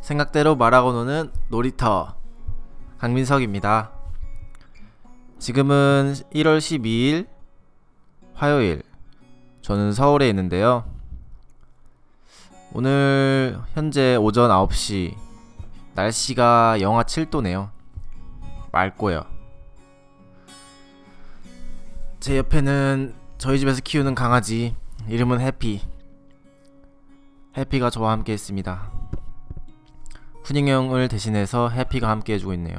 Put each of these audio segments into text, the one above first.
생각대로 말하고 노는 놀이터 강민석입니다. 지금은 1월 12일 화요일 저는 서울에 있는데요. 오늘 현재 오전 9시 날씨가 영하 7도네요. 맑고요. 제 옆에는 저희 집에서 키우는 강아지 이름은 해피. 해피가 저와 함께 있습니다. 훈잉 형을 대신해서 해피가 함께 해주고 있네요.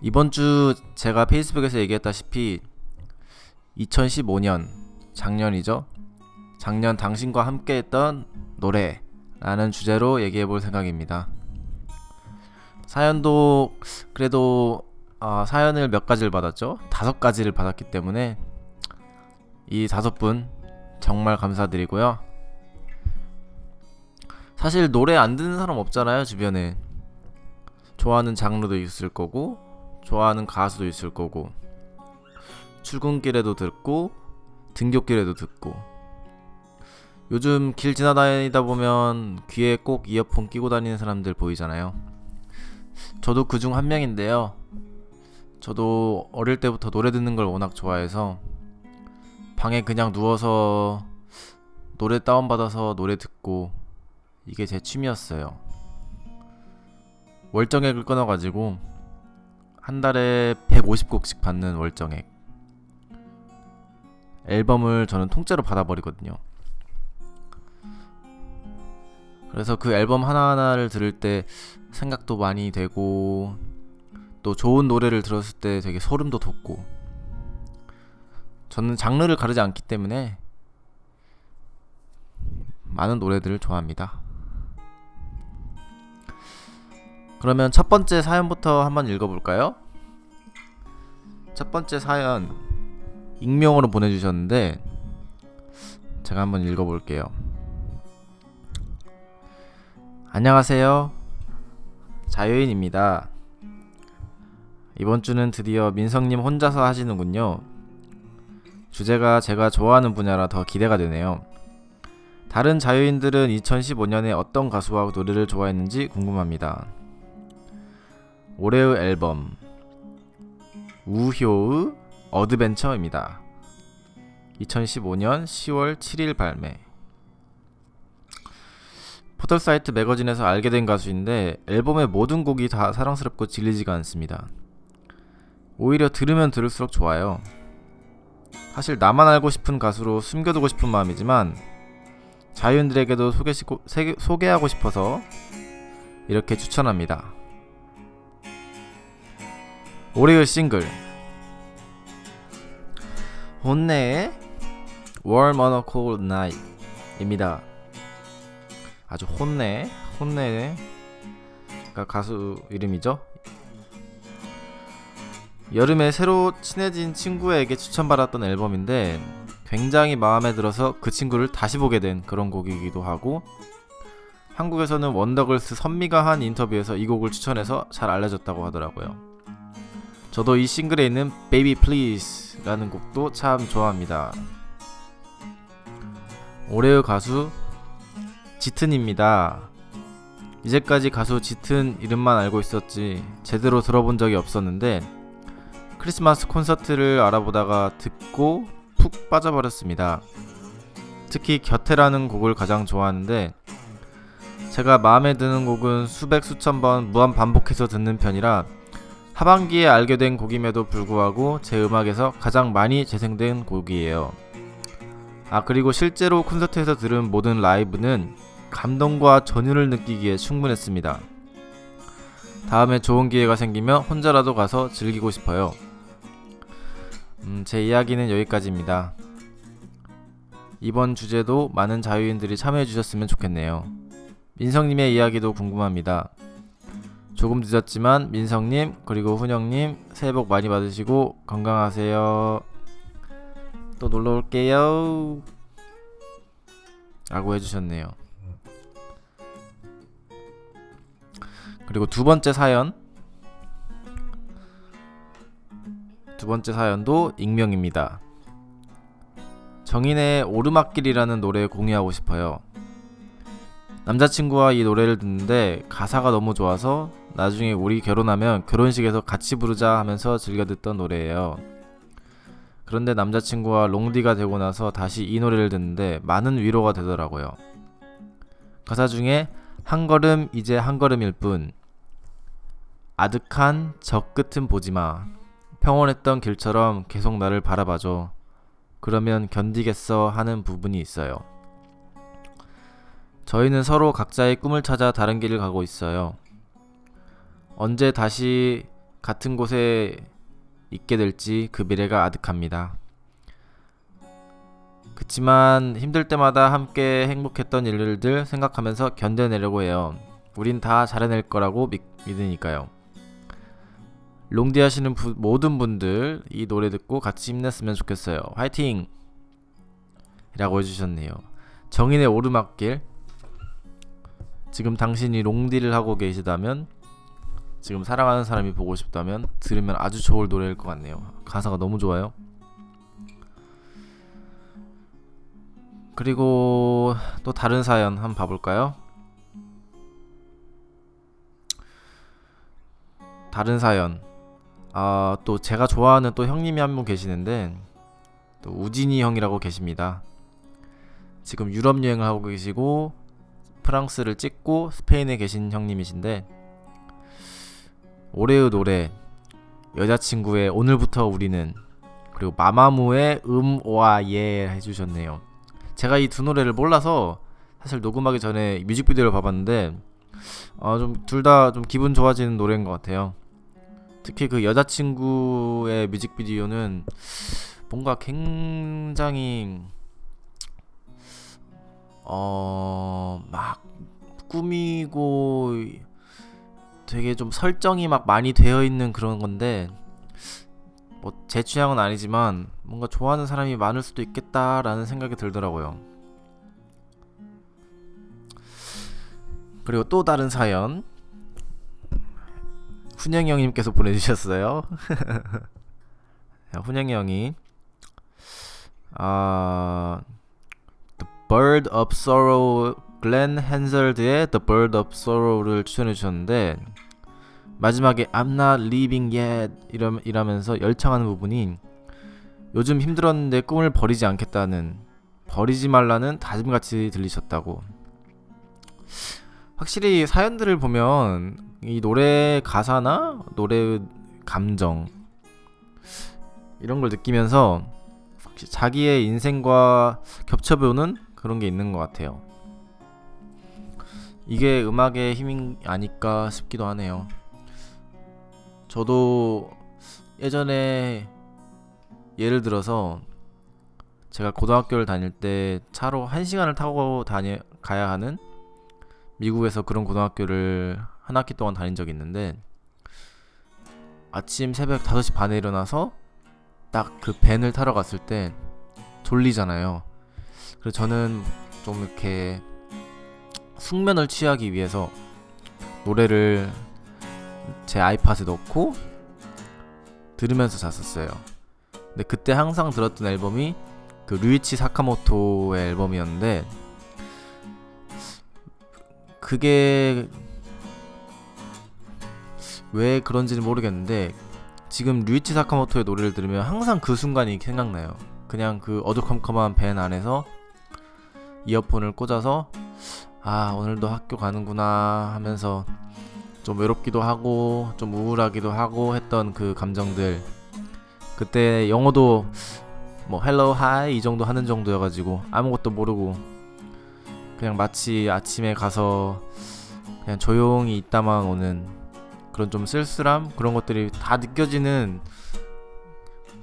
이번 주 제가 페이스북에서 얘기했다시피 2015년 작년이죠. 작년 당신과 함께 했던 노래라는 주제로 얘기해 볼 생각입니다. 사연도 그래도 어, 사연을 몇 가지를 받았죠. 다섯 가지를 받았기 때문에 이 다섯 분 정말 감사드리고요. 사실 노래 안 듣는 사람 없잖아요 주변에 좋아하는 장르도 있을 거고 좋아하는 가수도 있을 거고 출근길에도 듣고 등굣길에도 듣고 요즘 길 지나다니다 보면 귀에 꼭 이어폰 끼고 다니는 사람들 보이잖아요 저도 그 중 한 명인데요 저도 어릴 때부터 노래 듣는 걸 워낙 좋아해서 방에 그냥 누워서 노래 다운받아서 노래 듣고 이게 제 취미였어요. 월정액을 끊어가지고 한 달에 150곡씩 받는 월정액 앨범을 저는 통째로 받아버리거든요. 그래서 그 앨범 하나하나를 들을 때 생각도 많이 되고 또 좋은 노래를 들었을 때 되게 소름도 돋고 저는 장르를 가르지 않기 때문에 많은 노래들을 좋아합니다. 그러면 첫 번째 사연부터 한번 읽어볼까요? 첫 번째 사연 익명으로 보내주셨는데 제가 한번 읽어볼게요. 안녕하세요. 자유인입니다. 이번 주는 드디어 민성님 혼자서 하시는군요. 주제가 제가 좋아하는 분야라 더 기대가 되네요. 다른 자유인들은 2015년에 어떤 가수와 노래를 좋아했는지 궁금합니다. 올해의 앨범 우효의 어드벤처입니다. 2015년 10월 7일 발매. 포털 사이트 매거진에서 알게 된 가수인데 앨범의 모든 곡이 다 사랑스럽고 질리지가 않습니다. 오히려 들으면 들을수록 좋아요. 사실 나만 알고 싶은 가수로 숨겨두고 싶은 마음이지만 자유인들에게도 소개시고, 소개하고 싶어서 이렇게 추천합니다. 올해의 싱글 혼내의 Warm on a Cold Night 입니다. 아주 혼내, 혼내가 가수 이름이죠. 여름에 새로 친해진 친구에게 추천받았던 앨범인데 굉장히 마음에 들어서 그 친구를 다시 보게 된 그런 곡이기도 하고 한국에서는 원더걸스 선미가 한 인터뷰에서 이 곡을 추천해서 잘 알려졌다고 하더라고요. 저도 이 싱글에 있는 Baby Please라는 곡도 참 좋아합니다. 올해의 가수 짙은입니다. 이제까지 가수 짙은 이름만 알고 있었지 제대로 들어본 적이 없었는데 크리스마스 콘서트를 알아보다가 듣고 푹 빠져버렸습니다. 특히 곁에라는 곡을 가장 좋아하는데 제가 마음에 드는 곡은 수백 수천 번 무한 반복해서 듣는 편이라 하반기에 알게 된 곡임에도 불구하고 제 음악에서 가장 많이 재생된 곡이에요. 아 그리고 실제로 콘서트에서 들은 모든 라이브는 감동과 전율을 느끼기에 충분했습니다. 다음에 좋은 기회가 생기면 혼자라도 가서 즐기고 싶어요. 음, 제 이야기는 여기까지입니다. 이번 주제도 많은 자유인들이 참여해 주셨으면 좋겠네요. 민성님의 이야기도 궁금합니다. 조금 늦었지만 민성님 그리고 훈영님 새해 복 많이 받으시고 건강하세요. 또 놀러 올게요. 라고 해주셨네요. 그리고 두 번째 사연 번째 사연도 익명입니다. 정인의 오르막길이라는 노래 공유하고 싶어요. 남자친구와 이 노래를 듣는데 가사가 너무 좋아서 나중에 우리 결혼하면 결혼식에서 같이 부르자 하면서 즐겨 듣던 노래예요. 그런데 남자친구와 롱디가 되고 나서 다시 이 노래를 듣는데 많은 위로가 되더라고요. 가사 중에 한 걸음 이제 한 걸음일 뿐 아득한 적 끝은 보지 마 평온했던 길처럼 계속 나를 바라봐줘 그러면 견디겠어 하는 부분이 있어요. 저희는 서로 각자의 꿈을 찾아 다른 길을 가고 있어요. 언제 다시 같은 곳에 있게 될지 그 미래가 아득합니다. 그치만 힘들 때마다 함께 행복했던 일들 생각하면서 견뎌내려고 해요. 우린 다 잘해낼 거라고 믿, 믿으니까요. 롱디 하시는 부, 모든 분들 이 노래 듣고 같이 힘냈으면 좋겠어요. 화이팅! 라고 해주셨네요. 정인의 오르막길 지금 당신이 롱디를 하고 계시다면 지금 사랑하는 사람이 보고 싶다면 들으면 아주 좋을 노래일 것 같네요. 가사가 너무 좋아요. 그리고 또 다른 사연 한번 봐볼까요? 다른 사연. 아, 또 제가 좋아하는 또 형님이 한 분 계시는데 또 우진이 형이라고 계십니다. 지금 유럽 여행을 하고 계시고 프랑스를 찍고 스페인에 계신 형님이신데 올해의 노래 여자친구의 오늘부터 우리는 그리고 마마무의 음오아 예 해주셨네요. 제가 이 두 노래를 몰라서 사실 녹음하기 전에 뮤직비디오를 봐봤는데 어, 좀둘 다 좀 기분 좋아지는 노래인 것 같아요. 특히 그 여자친구의 뮤직비디오는 뭔가 굉장히 어 막 꾸미고 되게 좀 설정이 막 많이 되어 있는 그런 건데 뭐 제 취향은 아니지만 뭔가 좋아하는 사람이 많을 수도 있겠다라는 생각이 들더라고요. 그리고 또 다른 사연 훈영이 형님께서 보내주셨어요. 훈영이 형이 아 The Bird of Sorrow 글렌 헨설드의 The Bird of Sorrow를 추천해 주셨는데 마지막에 I'm not leaving yet 이러, 이라면서 열창하는 부분이 요즘 힘들었는데 꿈을 버리지 않겠다는 버리지 말라는 다짐같이 들리셨다고 확실히 사연들을 보면 이 노래 가사나 노래 감정 이런 걸 느끼면서 자기의 인생과 겹쳐보는 그런 게 있는 것 같아요. 이게 음악의 힘이 아닐까 싶기도 하네요. 저도 예전에 예를 들어서 제가 고등학교를 다닐 때 차로 1시간을 타고 다녀 가야 하는 미국에서 그런 고등학교를 한 학기 동안 다닌 적이 있는데 아침 새벽 5시 반에 일어나서 딱 그 밴을 타러 갔을 때 졸리잖아요. 그래서 저는 좀 이렇게 숙면을 취하기 위해서 노래를 제 아이팟에 넣고 들으면서 잤었어요. 근데 그때 항상 들었던 앨범이 그 류이치 사카모토의 앨범이었는데 그게 왜 그런지는 모르겠는데 지금 류이치 사카모토의 노래를 들으면 항상 그 순간이 생각나요. 그냥 그 어두컴컴한 밴 안에서 이어폰을 꽂아서 아 오늘도 학교 가는구나 하면서 좀 외롭기도 하고 좀 우울하기도 하고 했던 그 감정들 그때 영어도 뭐 hello hi 이 정도 하는 정도여가지고 아무것도 모르고 그냥 마치 아침에 가서 그냥 조용히 있다만 오는 그런 좀 쓸쓸함? 그런 것들이 다 느껴지는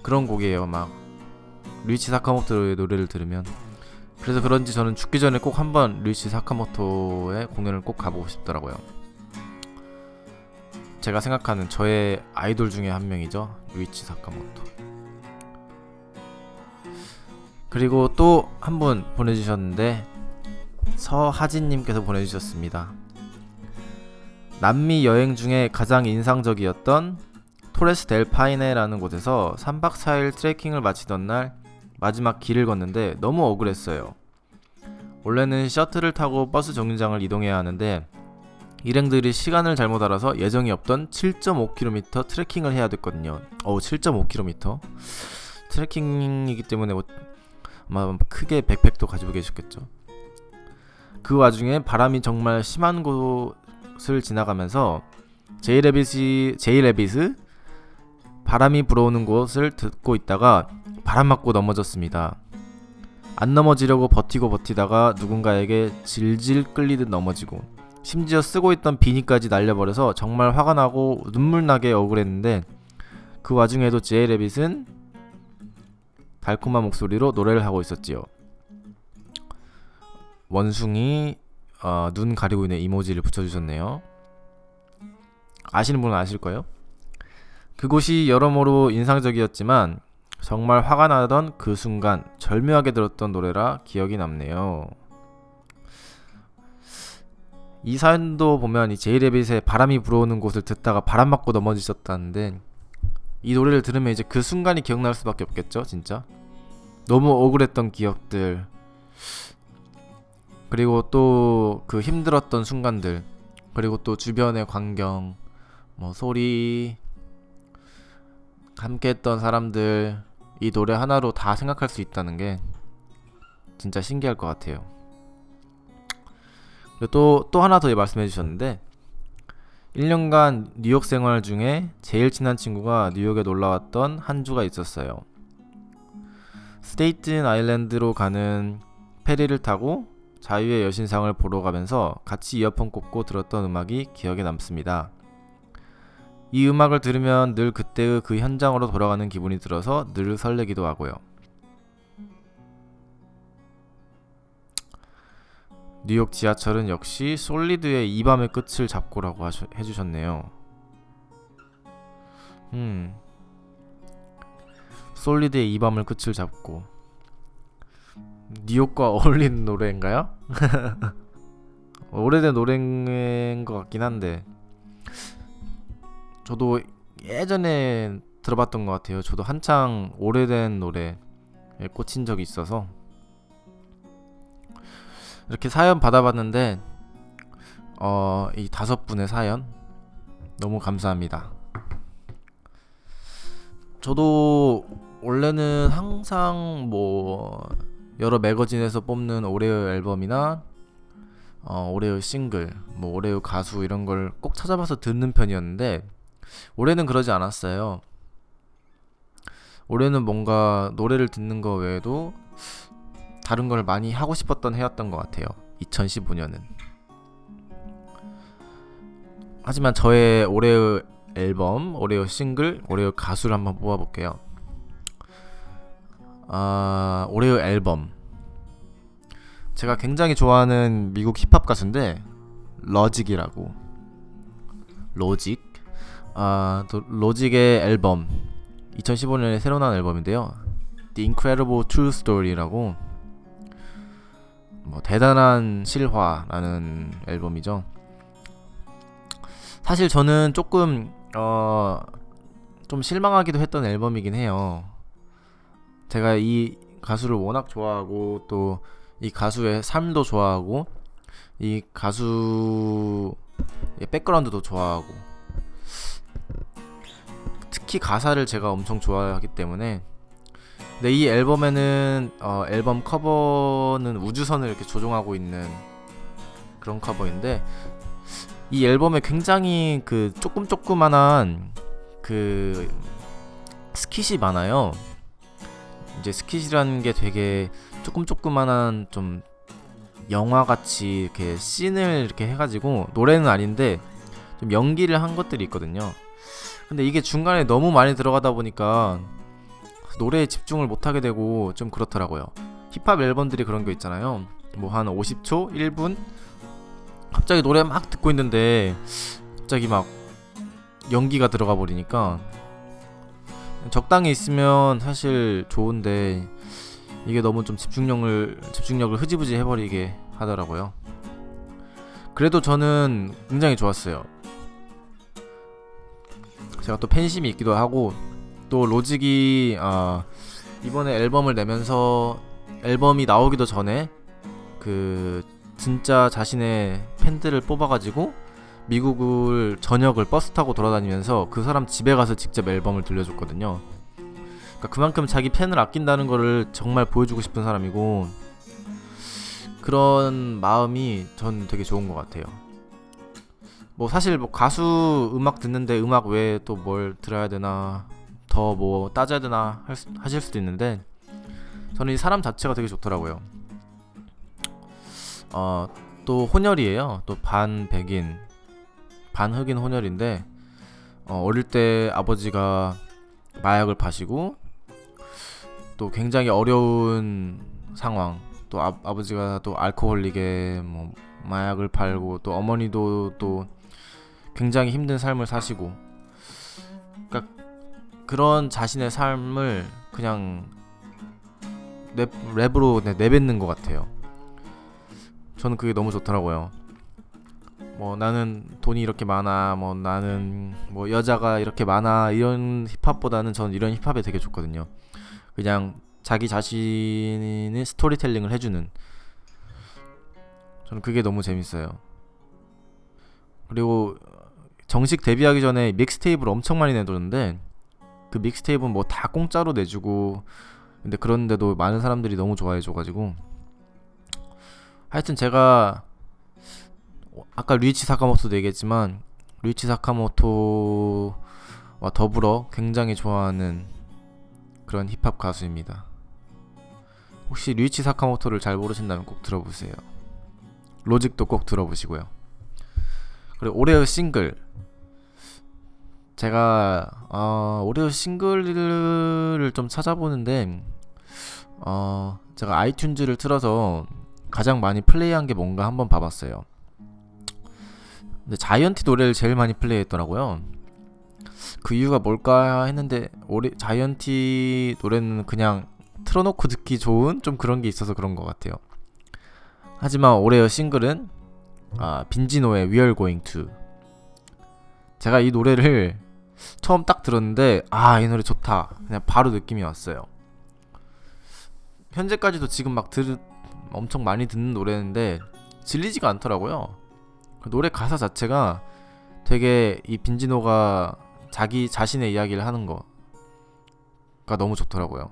그런 곡이에요 막. 류이치 사카모토의 노래를 들으면. 그래서 그런지 저는 죽기 전에 꼭 한번 류이치 사카모토의 공연을 꼭 가보고 싶더라고요. 제가 생각하는 저의 아이돌 중에 한 명이죠 류이치 사카모토. 그리고 또 한 분 보내주셨는데 서하진님께서 보내주셨습니다. 남미 여행 중에 가장 인상적이었던 토레스 델 파이네라는 곳에서 3박 4일 트레킹을 마치던 날 마지막 길을 걷는데 너무 억울했어요. 원래는 셔틀을 타고 버스 정류장을 이동해야 하는데 일행들이 시간을 잘못 알아서 예정이 없던 7.5km 트레킹을 해야 됐거든요. 어우 7.5km 트레킹이기 때문에 뭐 아마 크게 백팩도 가지고 계셨겠죠. 그 와중에 바람이 정말 심한 곳 을 지나가면서 제이레빗이 제이레빗이 바람이 불어오는 곳을 듣고 있다가 바람 맞고 넘어졌습니다. 안 넘어지려고 버티고 버티다가 누군가에게 질질 끌리듯 넘어지고 심지어 쓰고 있던 비니까지 날려버려서 정말 화가 나고 눈물 나게 억울했는데 그 와중에도 제이 레빗은 달콤한 목소리로 노래를 하고 있었지요. 원숭이 어, 눈 가리고 있는 이모지를 붙여주셨네요. 아시는 분은 아실 거예요. 그곳이 여러모로 인상적이었지만 정말 화가 나던 그 순간 절묘하게 들었던 노래라 기억이 남네요. 이 사연도 보면 이 제이레빗의 바람이 불어오는 곳을 듣다가 바람 맞고 넘어지셨다는데 이 노래를 들으면 이제 그 순간이 기억날 수밖에 없겠죠, 진짜. 너무 억울했던 기억들 그리고 또 그 힘들었던 순간들 그리고 또 주변의 광경 뭐 소리 함께 했던 사람들 이 노래 하나로 다 생각할 수 있다는 게 진짜 신기할 것 같아요. 또, 또 하나 더 말씀해 주셨는데 1년간 뉴욕 생활 중에 제일 친한 친구가 뉴욕에 놀러 왔던 한 주가 있었어요. 스테이튼 아일랜드로 가는 페리를 타고 자유의 여신상을 보러 가면서 같이 이어폰 꽂고 들었던 음악이 기억에 남습니다. 이 음악을 들으면 늘 그때의 그 현장으로 돌아가는 기분이 들어서 늘 설레기도 하고요. 뉴욕 지하철은 역시 솔리드의 이 밤의 끝을 잡고라고 하셔, 해주셨네요. 음, 솔리드의 이 밤을 끝을 잡고 뉴욕과 어울리는 노래인가요? 오래된 노래인 것 같긴 한데 저도 예전에 들어봤던 것 같아요. 저도 한창 오래된 노래에 꽂힌 적이 있어서 이렇게 사연 받아봤는데 어, 이 다섯 분의 사연 너무 감사합니다. 저도 원래는 항상 뭐 여러 매거진에서 뽑는 올해의 앨범이나 어, 올해의 싱글, 뭐 올해의 가수 이런 걸 꼭 찾아봐서 듣는 편이었는데 올해는 그러지 않았어요. 올해는 뭔가 노래를 듣는 거 외에도 다른 걸 많이 하고 싶었던 해였던 것 같아요. 2015년은. 하지만 저의 올해의 앨범, 올해의 싱글, 올해의 가수를 한번 뽑아볼게요. 아, 올해의 앨범. 제가 굉장히 좋아하는 미국 힙합 가수인데 러직이라고. 로직. 아, 또 로직의 앨범. 2015년에 새로 나온 앨범인데요. The Incredible True Story라고 뭐 대단한 실화라는 앨범이죠. 사실 저는 조금 어 좀 실망하기도 했던 앨범이긴 해요. 제가 이 가수를 워낙 좋아하고 또 이 가수의 삶도 좋아하고 이 가수의 백그라운드도 좋아하고 특히 가사를 제가 엄청 좋아하기 때문에 근데 이 앨범에는 어, 앨범 커버는 우주선을 이렇게 조종하고 있는 그런 커버인데 이 앨범에 굉장히 그 조금 조그만한 그 skit이 많아요. 이제 skit이라는 게 되게 조금 조그만한 좀 영화 같이 이렇게 씬을 이렇게 해가지고 노래는 아닌데 좀 연기를 한 것들이 있거든요. 근데 이게 중간에 너무 많이 들어가다 보니까 노래에 집중을 못하게 되고 좀 그렇더라고요. 힙합 앨범들이 그런 거 있잖아요. 뭐 한 50초, 1분 갑자기 노래 막 듣고 있는데 갑자기 막 연기가 들어가 버리니까 적당히 있으면 사실 좋은데 이게 너무 좀 집중력을 집중력을 흐지부지 해버리게 하더라고요. 그래도 저는 굉장히 좋았어요. 제가 또 팬심이 있기도 하고 또 로직이 어, 이번에 앨범을 내면서 앨범이 나오기도 전에 그 진짜 자신의 팬들을 뽑아가지고 미국을 전역을 버스 타고 돌아다니면서 그 사람 집에 가서 직접 앨범을 들려줬거든요. 그러니까 그만큼 자기 팬을 아낀다는 거를 정말 보여주고 싶은 사람이고 그런 마음이 전 되게 좋은 것 같아요. 뭐 사실 뭐 가수 음악 듣는데 음악 외에 또 뭘 들어야 되나 더 뭐 따져야 되나 수, 하실 수도 있는데 저는 이 사람 자체가 되게 좋더라고요. 어, 또 혼혈이에요. 또 반 백인, 반 흑인 혼혈인데 어, 어릴 때 아버지가 마약을 파시고 또 굉장히 어려운 상황. 또 아, 아버지가 또 알코올릭에 뭐 마약을 팔고 또 어머니도 또 굉장히 힘든 삶을 사시고 그러니까 그런 자신의 삶을 그냥 랩, 랩으로 내뱉는 것 같아요. 저는 그게 너무 좋더라고요. 뭐 나는 돈이 이렇게 많아, 뭐 나는 뭐 여자가 이렇게 많아 이런 힙합보다는 저는 이런 힙합에 되게 좋거든요. 그냥 자기 자신의 스토리텔링을 해주는 저는 그게 너무 재밌어요. 그리고 정식 데뷔하기 전에 믹스테이프를 엄청 많이 내줬는데 그 믹스테이프는 뭐 다 공짜로 내주고 근데 그런데도 많은 사람들이 너무 좋아해줘가지고 하여튼 제가 아까 류이치 사카모토도 얘기했지만 류이치 사카모토와 더불어 굉장히 좋아하는 그런 힙합 가수입니다. 혹시 류이치 사카모토를 잘 모르신다면 꼭 들어보세요. 로직도 꼭 들어보시고요. 그리고 올해의 싱글 제가 어, 올해의 싱글을 좀 찾아보는데 어, 제가 아이튠즈를 틀어서 가장 많이 플레이한 게 뭔가 한번 봐봤어요. 근데 자이언티 노래를 제일 많이 플레이했더라고요. 그 이유가 뭘까 했는데 올해 자이언티 노래는 그냥 틀어놓고 듣기 좋은 좀 그런 게 있어서 그런 것 같아요. 하지만 올해의 싱글은 아, 빈지노의 We Are Going To. 제가 이 노래를 처음 딱 들었는데 아 이 노래 좋다 그냥 바로 느낌이 왔어요. 현재까지도 지금 막 들, 엄청 많이 듣는 노래인데 질리지가 않더라고요. 그 노래 가사 자체가 되게 이 빈지노가 자기 자신의 이야기를 하는 거가 너무 좋더라고요.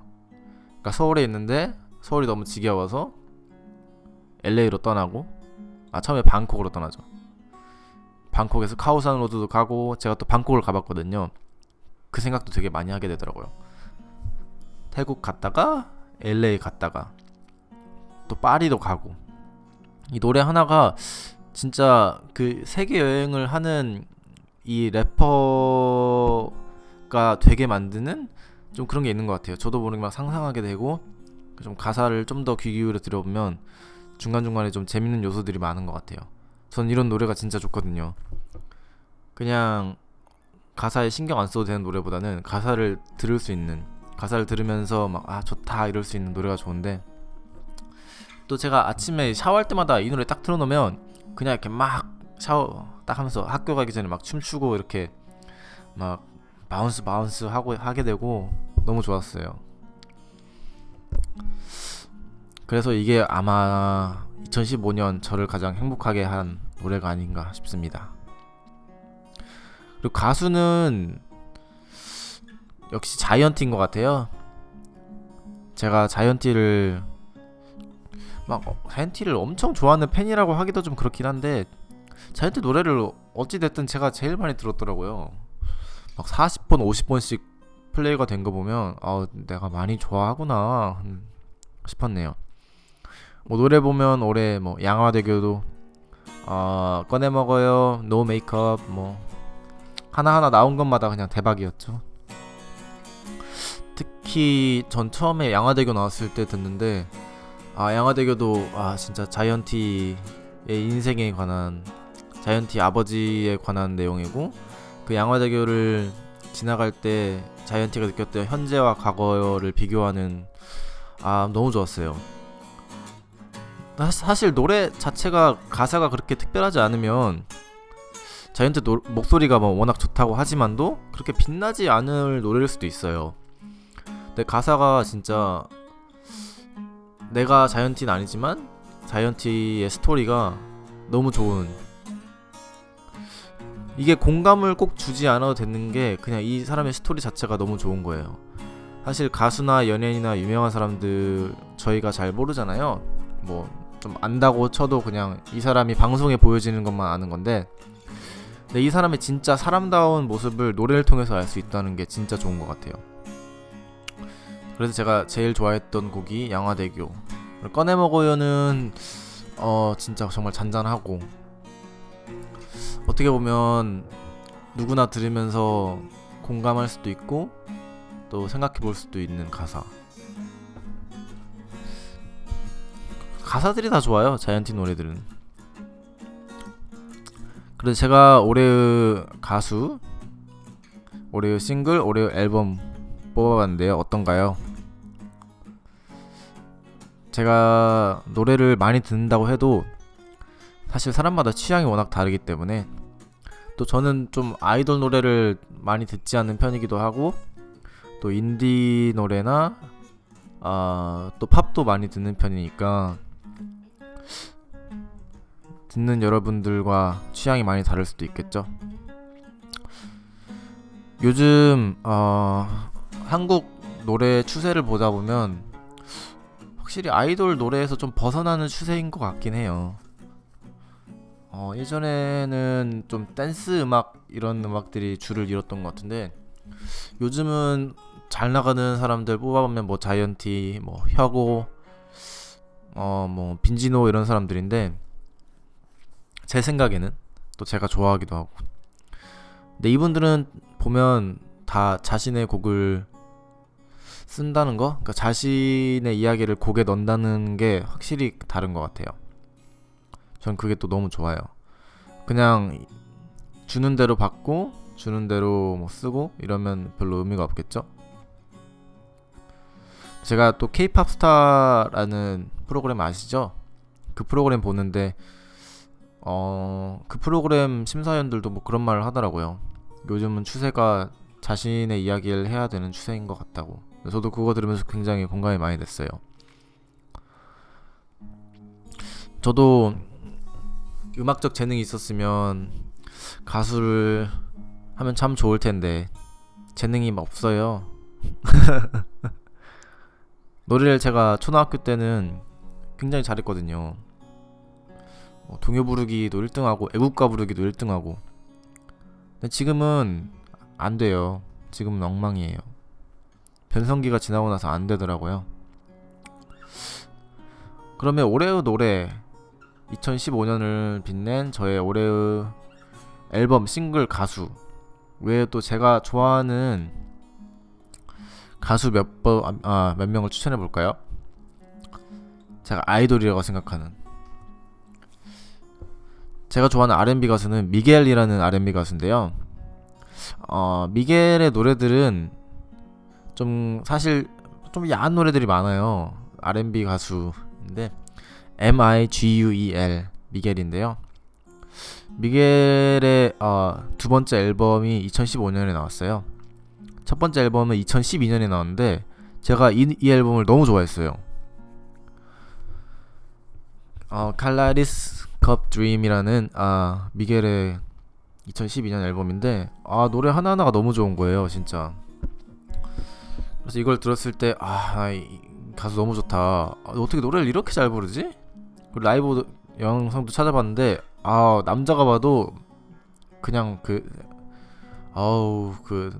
그러니까 서울에 있는데 서울이 너무 지겨워서 LA로 떠나고 아 처음에 방콕으로 떠나죠. 방콕에서 카오산 로드도 가고 제가 또 방콕을 가봤거든요. 그 생각도 되게 많이 하게 되더라고요. 태국 갔다가 LA 갔다가 또 파리도 가고 이 노래 하나가 진짜 그 세계 여행을 하는 이 래퍼가 되게 만드는 좀 그런 게 있는 것 같아요. 저도 모르게 막 상상하게 되고 좀 가사를 좀 더 귀 기울여 들어보면 중간중간에 좀 재밌는 요소들이 많은 것 같아요. 전 이런 노래가 진짜 좋거든요. 그냥 가사에 신경 안 써도 되는 노래보다는 가사를 들을 수 있는 가사를 들으면서 막 아 좋다 이럴 수 있는 노래가 좋은데 또 제가 아침에 샤워할 때마다 이 노래 딱 틀어놓으면 그냥 이렇게 막 샤워 딱 하면서 학교 가기 전에 막 춤추고 이렇게 막 bounce bounce 하고 하게 되고 너무 좋았어요. 그래서 이게 아마 2015년 저를 가장 행복하게 한 노래가 아닌가 싶습니다. 그리고 가수는 역시 자이언티인 것 같아요. 제가 자이언티를 막 자이언티를 엄청 좋아하는 팬이라고 하기도 좀 그렇긴 한데 자이언티 노래를 어찌 됐든 제가 제일 많이 들었더라고요. 막 40번, 50번씩 플레이가 된 거 보면 아 내가 많이 좋아하구나 싶었네요. 뭐 노래 보면 올해 뭐 양화대교도 어, 꺼내 먹어요, No Make Up 뭐 하나하나 나온 것마다 그냥 대박이었죠. 특히 전 처음에 양화대교 나왔을 때 듣는데 아 양화대교도 아 진짜 자이언티의 인생에 관한 자이언티 아버지에 관한 내용이고 그 양화대교를 지나갈 때 자이언티가 느꼈던 현재와 과거를 비교하는 아 너무 좋았어요. 사실 노래 자체가 가사가 그렇게 특별하지 않으면 자이언트 노, 목소리가 뭐 워낙 좋다고 하지만도 그렇게 빛나지 않을 노래일 수도 있어요. 근데 가사가 진짜 내가 자이언티는 아니지만 자이언티의 스토리가 너무 좋은 이게 공감을 꼭 주지 않아도 되는 게 그냥 이 사람의 스토리 자체가 너무 좋은 거예요. 사실 가수나 연예인이나 유명한 사람들 저희가 잘 모르잖아요. 뭐 좀 안다고 쳐도 그냥 이 사람이 방송에 보여지는 것만 아는 건데 근데 이 사람의 진짜 사람다운 모습을 노래를 통해서 알 수 있다는 게 진짜 좋은 것 같아요. 그래서 제가 제일 좋아했던 곡이 양화대교 꺼내 먹어요는 어 진짜 정말 잔잔하고 어떻게 보면 누구나 들으면서 공감할 수도 있고 또 생각해 볼 수도 있는 가사. 가사들이 다 좋아요. 자이언티 노래들은. 그래서 제가 올해의 가수, 올해의 싱글, 올해의 앨범 뽑아봤는데요. 어떤가요? 제가 노래를 많이 듣는다고 해도 사실 사람마다 취향이 워낙 다르기 때문에 또 저는 좀 아이돌 노래를 많이 듣지 않는 편이기도 하고 또 인디 노래나 아, 또 팝도 많이 듣는 편이니까 듣는 여러분들과 취향이 많이 다를 수도 있겠죠. 요즘 어, 한국 노래 추세를 보다 보면 확실히 아이돌 노래에서 좀 벗어나는 추세인 것 같긴 해요. 어, 예전에는 좀 댄스 음악 이런 음악들이 줄을 이뤘던 것 같은데 요즘은 잘 나가는 사람들 뽑아보면 뭐 자이언티, 뭐 혁오, 어 뭐 빈지노 이런 사람들인데 제 생각에는 또 제가 좋아하기도 하고 근데 이분들은 보면 다 자신의 곡을 쓴다는 거, 그러니까 자신의 이야기를 곡에 넣는다는 게 확실히 다른 것 같아요. 전 그게 또 너무 좋아요. 그냥 주는 대로 받고 주는 대로 뭐 쓰고 이러면 별로 의미가 없겠죠. 제가 또 K-팝 스타라는 프로그램 아시죠? 그 프로그램 보는데 어, 그 프로그램 심사위원들도 뭐 그런 말을 하더라고요. 요즘은 추세가 자신의 이야기를 해야 되는 추세인 것 같다고. 저도 그거 들으면서 굉장히 공감이 많이 됐어요. 저도 음악적 재능이 있었으면 가수를 하면 참 좋을 텐데 재능이 없어요. 노래를 제가 초등학교 때는 굉장히 잘했거든요. 뭐 동요 부르기도 1등하고 애국가 부르기도 1등하고. 근데 지금은 안 돼요. 지금은 엉망이에요. 변성기가 지나고 나서 안 되더라고요. 그러면 올해의 노래 2015년을 빛낸 저의 올해의 앨범 싱글 가수 외에 또 제가 좋아하는 가수 몇번아몇 아, 명을 추천해 볼까요? 제가 아이돌이라고 생각하는 제가 좋아하는 R&B 가수는 미겔이라는 R&B 가수인데요. 어, 미겔의 노래들은 좀 사실 좀 야한 노래들이 많아요. R&B 가수인데 M I G U E L 미겔인데요. 미겔의 어, 두 번째 앨범이 2015년에 나왔어요. 첫 번째 앨범은 2012년에 나왔는데 제가 이, 이 앨범을 너무 좋아했어요. 어, 칼라리스 컵 드림이라는 아 미겔의 2012년 앨범인데 아 노래 하나하나가 너무 좋은 거예요 진짜 그래서 이걸 들었을 때 아 가수 너무 좋다. 아, 어떻게 노래를 이렇게 잘 부르지? 라이브 영상도 찾아봤는데 아 남자가 봐도 그냥 그 아우 그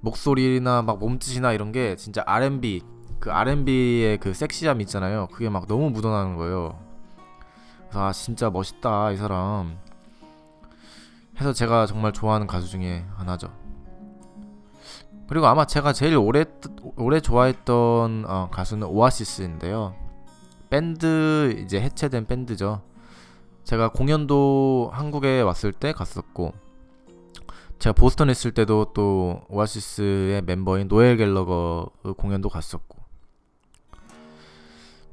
목소리나 막 몸짓이나 이런 게 진짜 R&B 그 R&B의 그 섹시함 있잖아요. 그게 막 너무 묻어나는 거예요. 아 진짜 멋있다 이 사람. 해서 제가 정말 좋아하는 가수 중에 하나죠 그리고 아마 제가 제일 오래 오래 좋아했던 어, 가수는 오아시스인데요 밴드 이제 해체된 밴드죠. 제가 공연도 한국에 왔을 때 갔었고 제가 보스턴에 있을 때도 또 오아시스의 멤버인 노엘 갤러거 공연도 갔었고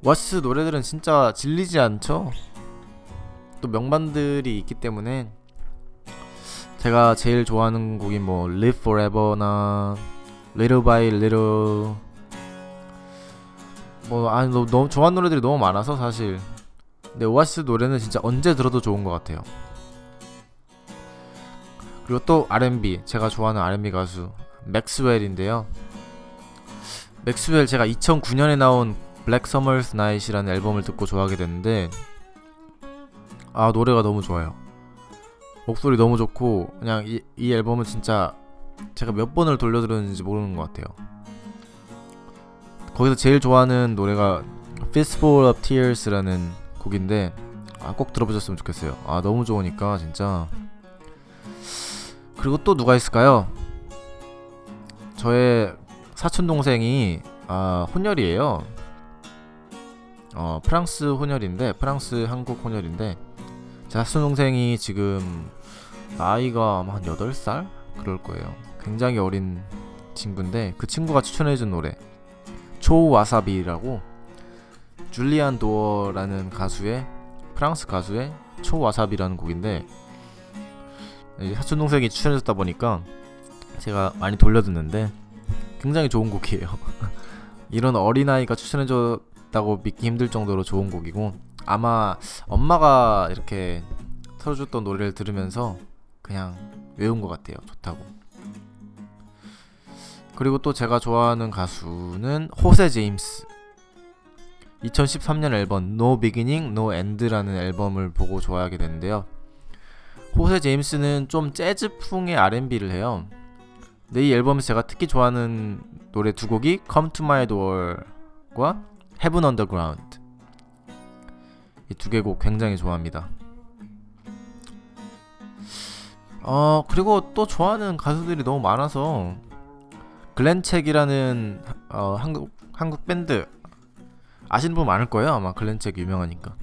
오아시스 노래들은 진짜 질리지 않죠? 또 명반들이 있기 때문에 제가 제일 좋아하는 곡이 뭐 Live Forever나 Little by Little 뭐 아니 너무, 너무 좋아하는 노래들이 너무 많아서 사실 근데 오아시스 노래는 진짜 언제 들어도 좋은 것 같아요. 그리고 또 R&B 제가 좋아하는 R&B 가수 맥스웰인데요. 맥스웰 제가 2009년에 나온 Black Summers' Night이라는 앨범을 듣고 좋아하게 됐는데 아 노래가 너무 좋아요. 목소리 너무 좋고 그냥 이, 이 앨범은 진짜 제가 몇 번을 돌려 들었는지 모르는 것 같아요. 거기서 제일 좋아하는 노래가 Fistful of Tears라는 곡인데 아, 꼭 들어보셨으면 좋겠어요. 아 너무 좋으니까 진짜. 그리고 또 누가 있을까요? 저의 사촌 동생이 아, 혼혈이에요. 어, 프랑스 혼혈인데 프랑스 한국 혼혈인데 제 사촌 동생이 지금 나이가 한 8살 그럴 거예요. 굉장히 어린 친구인데 그 친구가 추천해준 노래 초와사비라고 줄리안 도어라는 가수의 프랑스 가수의 초와사비라는 곡인데 사촌 동생이 추천해줬다 보니까 제가 많이 돌려듣는데 굉장히 좋은 곡이에요. 이런 어린아이가 추천해줬다고 믿기 힘들 정도로 좋은 곡이고 아마 엄마가 이렇게 틀어줬던 노래를 들으면서 그냥 외운 것 같아요. 좋다고. 그리고 또 제가 좋아하는 가수는 호세 제임스. 2013년 앨범 No Beginning, No End라는 앨범을 보고 좋아하게 됐는데요. 호세 제임스는 좀 재즈풍의 R&B를 해요. 근데 이 앨범에서 제가 특히 좋아하는 노래 두 곡이 Come to My Door과 Heaven Underground. 이 두 개 곡 굉장히 좋아합니다. 어 그리고 또 좋아하는 가수들이 너무 많아서 글렌책이라는 어, 한국 한국 밴드 아시는 분 많을 거예요 아마. 글렌책 유명하니까.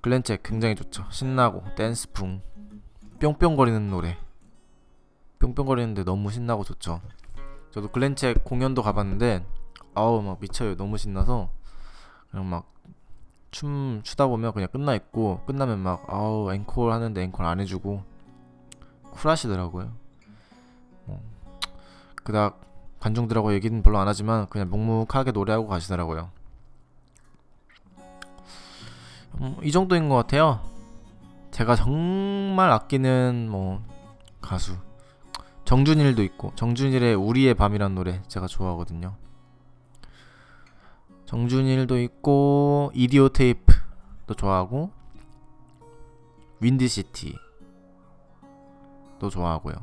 글렌책 굉장히 좋죠. 신나고 댄스풍 뿅뿅거리는 노래. 뿅뿅거리는데 너무 신나고 좋죠. 저도 글렌책 공연도 가봤는데 아우 막 미쳐요. 너무 신나서 그냥 막 춤 추다 보면 그냥 끝나 있고 끝나면 막 아우 앵콜 하는데 앵콜 안 해주고 쿨하시더라고요. 뭐, 그닥 관중들하고 얘기는 별로 안 하지만 그냥 묵묵하게 노래하고 가시더라고요. 음, 이 정도인 것 같아요. 제가 정말 아끼는 뭐 가수 정준일도 있고 정준일의 우리의 밤이란 노래 제가 좋아하거든요. 정준일도 있고 이디오테잎도 좋아하고 윈디시티 또 좋아하고요.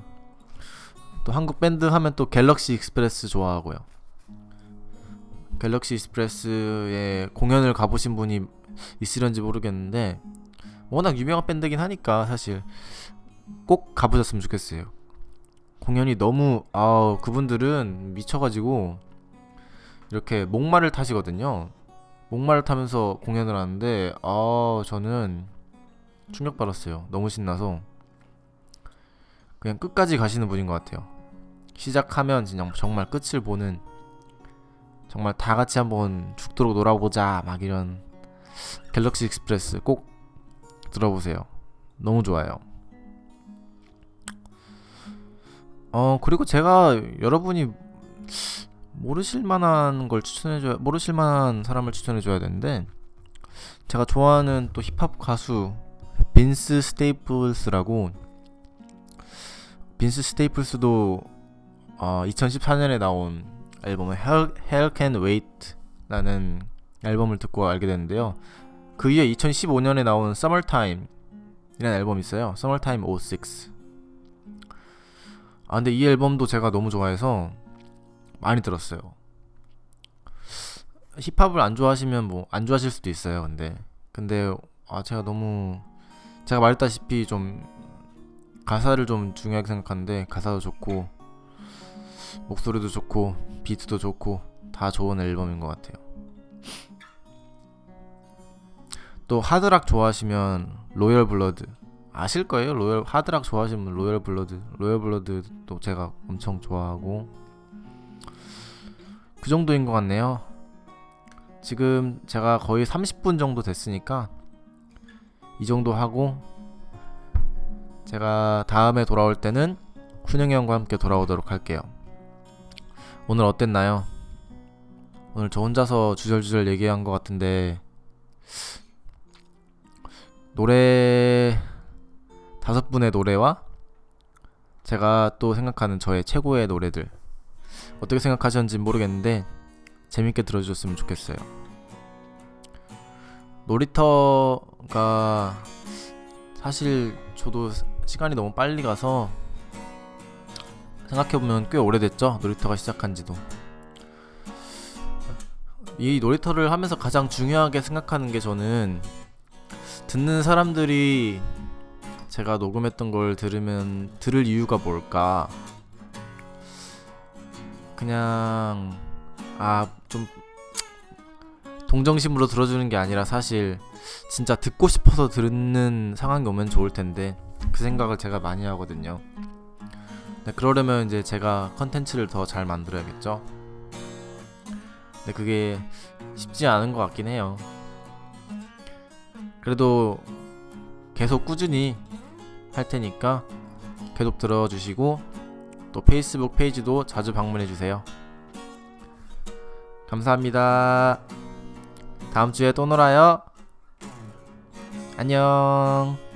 또 한국 밴드 하면 또 갤럭시 익스프레스 좋아하고요. 갤럭시 익스프레스에 공연을 가보신 분이 있으련지 모르겠는데 워낙 유명한 밴드긴 하니까 사실 꼭 가보셨으면 좋겠어요. 공연이 너무 아 그분들은 미쳐가지고 이렇게 목마를 타시거든요. 목마를 타면서 공연을 하는데 아 저는 충격받았어요. 너무 신나서 그냥 끝까지 가시는 분인 것 같아요. 시작하면 그냥 정말 끝을 보는 정말 다 같이 한번 죽도록 놀아보자 막 이런 갤럭시 익스프레스 꼭 들어보세요. 너무 좋아요. 어 그리고 제가 여러분이 모르실 만한 걸 추천해 줘야 모르실 만한 사람을 추천해 줘야 되는데 제가 좋아하는 또 힙합 가수 빈스 스테이플스라고 빈스 스테이플스도 어, 2014년에 나온 앨범 Hell, Hell Can Wait라는 앨범을 듣고 알게 됐는데요. 그 이후에 2015년에 나온 Summertime 이라는 앨범이 있어요. Summertime 06. 아 근데 이 앨범도 제가 너무 좋아해서 많이 들었어요. 힙합을 안 좋아하시면 뭐 안 좋아하실 수도 있어요. 근데 근데 아 제가 너무 제가 말했다시피 좀 가사를 좀 중요하게 생각하는데 가사도 좋고 목소리도 좋고 비트도 좋고 다 좋은 앨범인 것 같아요. 또 하드락 좋아하시면 로열 블러드 아실 거예요. 로열 하드락 좋아하시면 로열 블러드 로열 블러드도 제가 엄청 좋아하고 그 정도인 것 같네요. 지금 제가 거의 30분 정도 됐으니까 이 정도 하고 제가 다음에 돌아올 때는 훈영이 형과 함께 돌아오도록 할게요. 오늘 어땠나요? 오늘 저 혼자서 주절주절 얘기한 것 같은데 노래 다섯 분의 노래와 제가 또 생각하는 저의 최고의 노래들 어떻게 생각하셨는지 모르겠는데 재밌게 들어주셨으면 좋겠어요. 놀이터가 사실 저도 시간이 너무 빨리 가서 생각해보면 꽤 오래됐죠? 놀이터가 시작한 지도. 이 놀이터를 하면서 가장 중요하게 생각하는 게 저는 듣는 사람들이 제가 녹음했던 걸 들으면 들을 이유가 뭘까? 그냥 아 좀 동정심으로 들어주는 게 아니라 사실 진짜 듣고 싶어서 듣는 상황이 오면 좋을 텐데 그 생각을 제가 많이 하거든요. 네, 그러려면 이제 제가 컨텐츠를 더 잘 만들어야겠죠. 근데 그게 쉽지 않은 것 같긴 해요. 그래도 계속 꾸준히 할 테니까 계속 들어주시고 또 페이스북 페이지도 자주 방문해 주세요. 감사합니다. 다음 주에 또 놀아요. 안녕.